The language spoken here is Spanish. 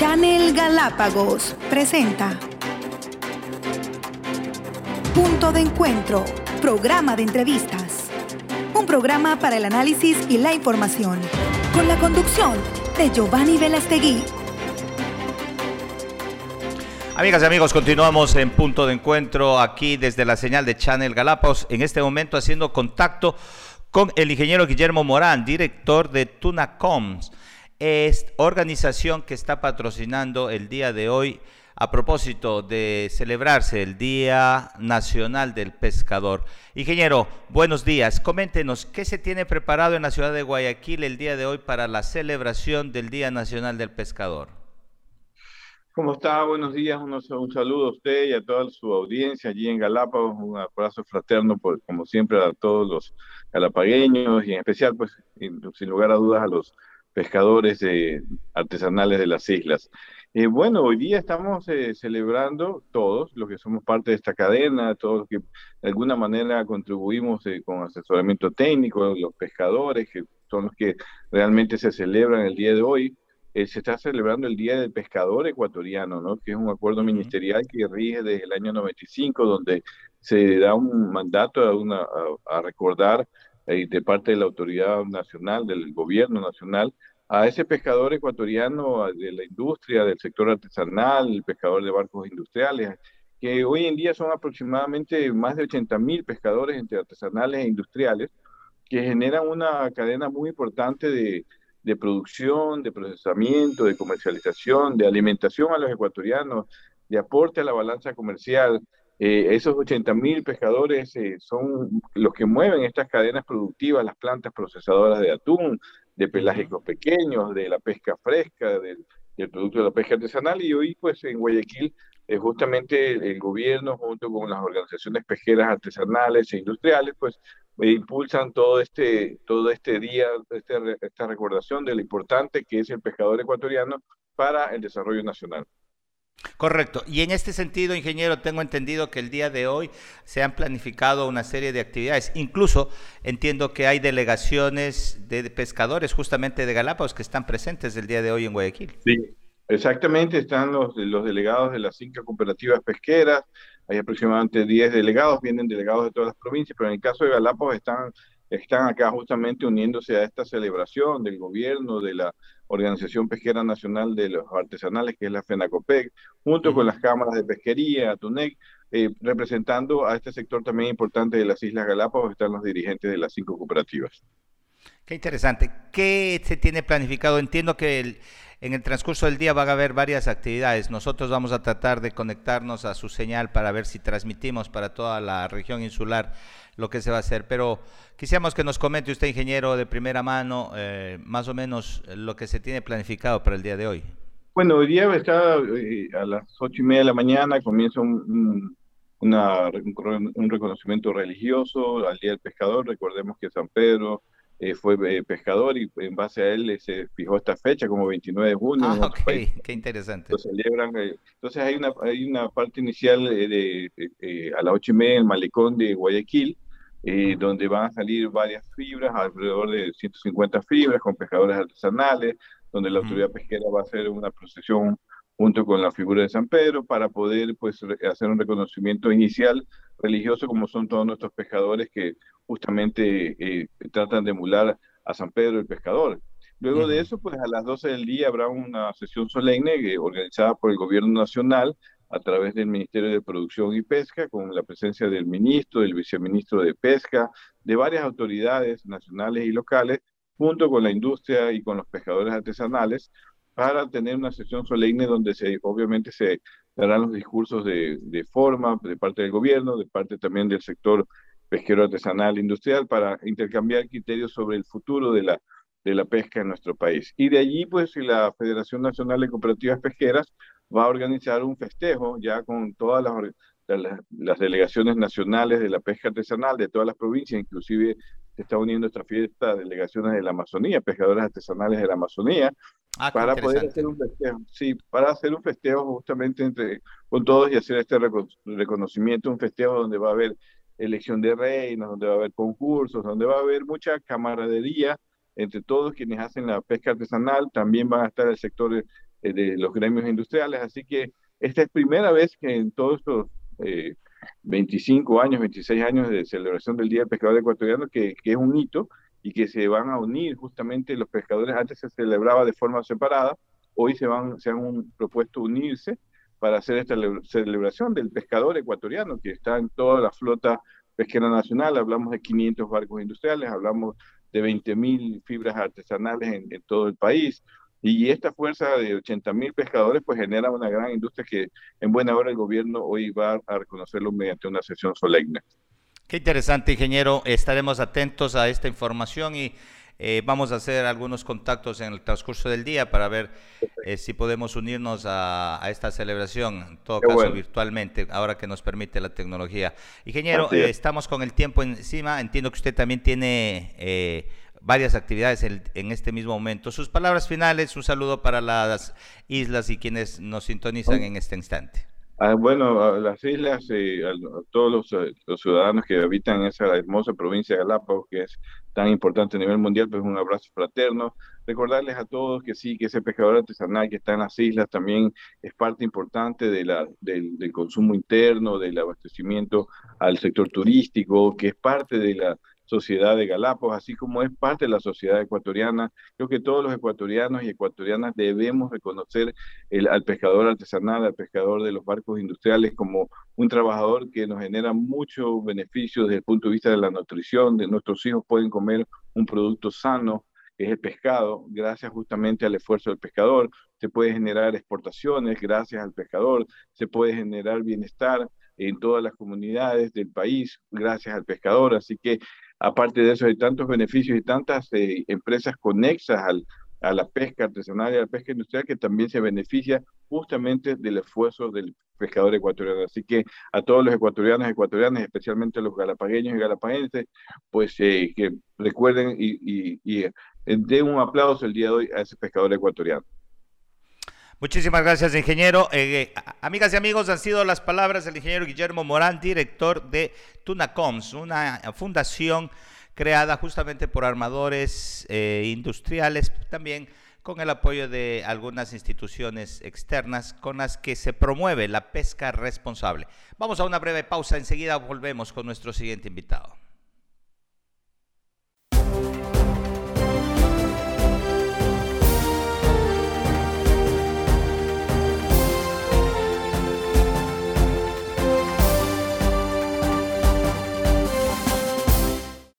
Channel Galápagos presenta Punto de Encuentro, programa de entrevistas. Un programa para el análisis y la información, con la conducción de Giovanni Velastegui. Amigas y amigos, continuamos en Punto de Encuentro aquí desde la señal de Channel Galápagos, en este momento haciendo contacto con el ingeniero Guillermo Morán, director de Tunacoms es organización que está patrocinando el día de hoy a propósito de celebrarse el Día Nacional del Pescador. Ingeniero, buenos días. Coméntenos, ¿qué se tiene preparado en la ciudad de Guayaquil el día de hoy para la celebración del Día Nacional del Pescador? ¿Cómo está? Buenos días. Un, saludo a usted y a toda su audiencia allí en Galápagos. Un abrazo fraterno, por, como siempre, a todos los galapagueños y en especial, pues, sin lugar a dudas, a los pescadores artesanales de las islas. Eh, bueno, hoy día estamos eh, celebrando todos los que somos parte de esta cadena, todos los que de alguna manera contribuimos eh, con asesoramiento técnico, los pescadores, que son los que realmente se celebran el día de hoy. se está celebrando el Día del Pescador Ecuatoriano, ¿no? que es un acuerdo ministerial que rige desde el año 95, donde se da un mandato a, una, a recordar de parte de la autoridad nacional, del gobierno nacional, a ese pescador ecuatoriano de la industria, del sector artesanal, el pescador de barcos industriales, que hoy en día son aproximadamente más de 80 mil pescadores entre artesanales e industriales, que generan una cadena muy importante de, producción, de procesamiento, de comercialización, de alimentación a los ecuatorianos, de aporte a la balanza comercial, eh, esos 80 mil pescadores eh, son los que mueven estas cadenas productivas, las plantas procesadoras de atún, de pelágicos pequeños, de la pesca fresca, del, producto de la pesca artesanal. Y hoy, pues en Guayaquil, eh, justamente el, gobierno, junto con las organizaciones pesqueras artesanales e industriales, pues impulsan todo este, todo este día, este, esta recordación de lo importante que es el pescador ecuatoriano para el desarrollo nacional. Correcto. Y en este sentido, ingeniero, tengo entendido que el día de hoy se han planificado una serie de actividades. Incluso entiendo que hay delegaciones de pescadores justamente de Galápagos que están presentes el día de hoy en Guayaquil. Sí, exactamente. Están los, los delegados de las cinco cooperativas pesqueras. Hay aproximadamente 10 delegados, vienen delegados de todas las provincias, pero en el caso de Galápagos están, están acá justamente uniéndose a esta celebración del gobierno, de la Organización Pesquera Nacional de los Artesanales, que es la FENACOPEC, junto con las cámaras de pesquería, TUNEC, eh, representando a este sector también importante de las Islas Galápagos, están los dirigentes de las cinco cooperativas. Qué interesante. ¿Qué se tiene planificado? Entiendo que en el transcurso del día va a haber varias actividades. Nosotros vamos a tratar de conectarnos a su señal para ver si transmitimos para toda la región insular lo que se va a hacer. Pero quisiéramos que nos comente usted, ingeniero, de primera mano, eh, más o menos lo que se tiene planificado para el día de hoy. Bueno, hoy día está eh, a las ocho y media de la mañana, comienza un reconocimiento religioso al Día del Pescador. Recordemos que San Pedro eh, fue pescador y en base a él se fijó esta fecha como 29 de junio. Ah, ok, qué interesante. Lo celebran, entonces hay una, hay una parte inicial de, a las ocho y media en el malecón de Guayaquil, eh, donde van a salir varias fibras, alrededor de 150 fibras con pescadores artesanales, donde la autoridad pesquera va a hacer una procesión junto con la figura de San Pedro para poder pues hacer un reconocimiento inicial religioso como son todos nuestros pescadores que justamente eh, tratan de emular a San Pedro el pescador. Luego de eso, pues a las 12 del día habrá una sesión solemne eh, organizada por el gobierno nacional a través del Ministerio de Producción y Pesca, con la presencia del ministro, del viceministro de Pesca, de varias autoridades nacionales y locales, junto con la industria y con los pescadores artesanales, para tener una sesión solemne donde se, obviamente se darán los discursos de, de forma de parte del gobierno, de parte también del sector pesquero artesanal industrial, para intercambiar criterios sobre el futuro de la, de la pesca en nuestro país. Y de allí, pues, la Federación Nacional de Cooperativas Pesqueras va a organizar un festejo ya con todas las, las, delegaciones nacionales de la pesca artesanal de todas las provincias, inclusive se está uniendo esta fiesta delegaciones de la Amazonía, pescadores artesanales de la Amazonía, ah, para poder hacer un festejo, sí, para hacer un festejo justamente entre, con todos y hacer este reconocimiento, un festejo donde va a haber elección de reinos, donde va a haber concursos, donde va a haber mucha camaradería entre todos quienes hacen la pesca artesanal, también van a estar el sector de los gremios industriales. Así que esta es primera vez que en todos estos 25 años, 26 años de celebración del Día del Pescador Ecuatoriano, que, que es un hito y que se van a unir justamente los pescadores. Antes se celebraba de forma separada, hoy se, van, se han propuesto unirse para hacer esta celebración del pescador ecuatoriano que está en toda la flota pesquera nacional. Hablamos de 500 barcos industriales, hablamos de 20.000 fibras artesanales en, en, todo el país. Y esta fuerza de 80.000 pescadores pues genera una gran industria que en buena hora el gobierno hoy va a reconocerlo mediante una sesión solemne. Qué interesante, ingeniero. Estaremos atentos a esta información y eh, vamos a hacer algunos contactos en el transcurso del día para ver eh, si podemos unirnos a, esta celebración, en todo caso virtualmente, ahora que nos permite la tecnología. Ingeniero, eh, estamos con el tiempo encima. Entiendo que usted también tiene varias actividades en, este mismo momento. Sus palabras finales, un saludo para las islas y quienes nos sintonizan en este instante. Ah, bueno, a las islas y a, todos los, los, ciudadanos que habitan esa hermosa provincia de Galápagos, que es tan importante a nivel mundial, pues un abrazo fraterno. Recordarles a todos que sí, que ese pescador artesanal que está en las islas también es parte importante del consumo interno, del abastecimiento al sector turístico, que es parte de la sociedad de Galápagos, así como es parte de la sociedad ecuatoriana. Creo que todos los ecuatorianos y ecuatorianas debemos reconocer el, al pescador artesanal, al pescador de los barcos industriales como un trabajador que nos genera mucho beneficio desde el punto de vista de la nutrición, de nuestros hijos pueden comer un producto sano, que es el pescado, gracias justamente al esfuerzo del pescador. Se puede generar exportaciones gracias al pescador, se puede generar bienestar en todas las comunidades del país gracias al pescador. Así que Aparte de eso, hay tantos beneficios y tantas eh, empresas conexas al, a la pesca artesanal y a la pesca industrial que también se beneficia justamente del esfuerzo del pescador ecuatoriano. Así que a todos los ecuatorianos y ecuatorianas, especialmente los galapagueños y galapaguenses, pues eh, que recuerden y, y, y eh, den un aplauso el día de hoy a ese pescador ecuatoriano. Muchísimas gracias, ingeniero. Eh, amigas y amigos, han sido las palabras del ingeniero Guillermo Morán, director de Tunacoms, una fundación creada justamente por armadores eh, industriales, también con el apoyo de algunas instituciones externas con las que se promueve la pesca responsable. Vamos a una breve pausa, enseguida volvemos con nuestro siguiente invitado.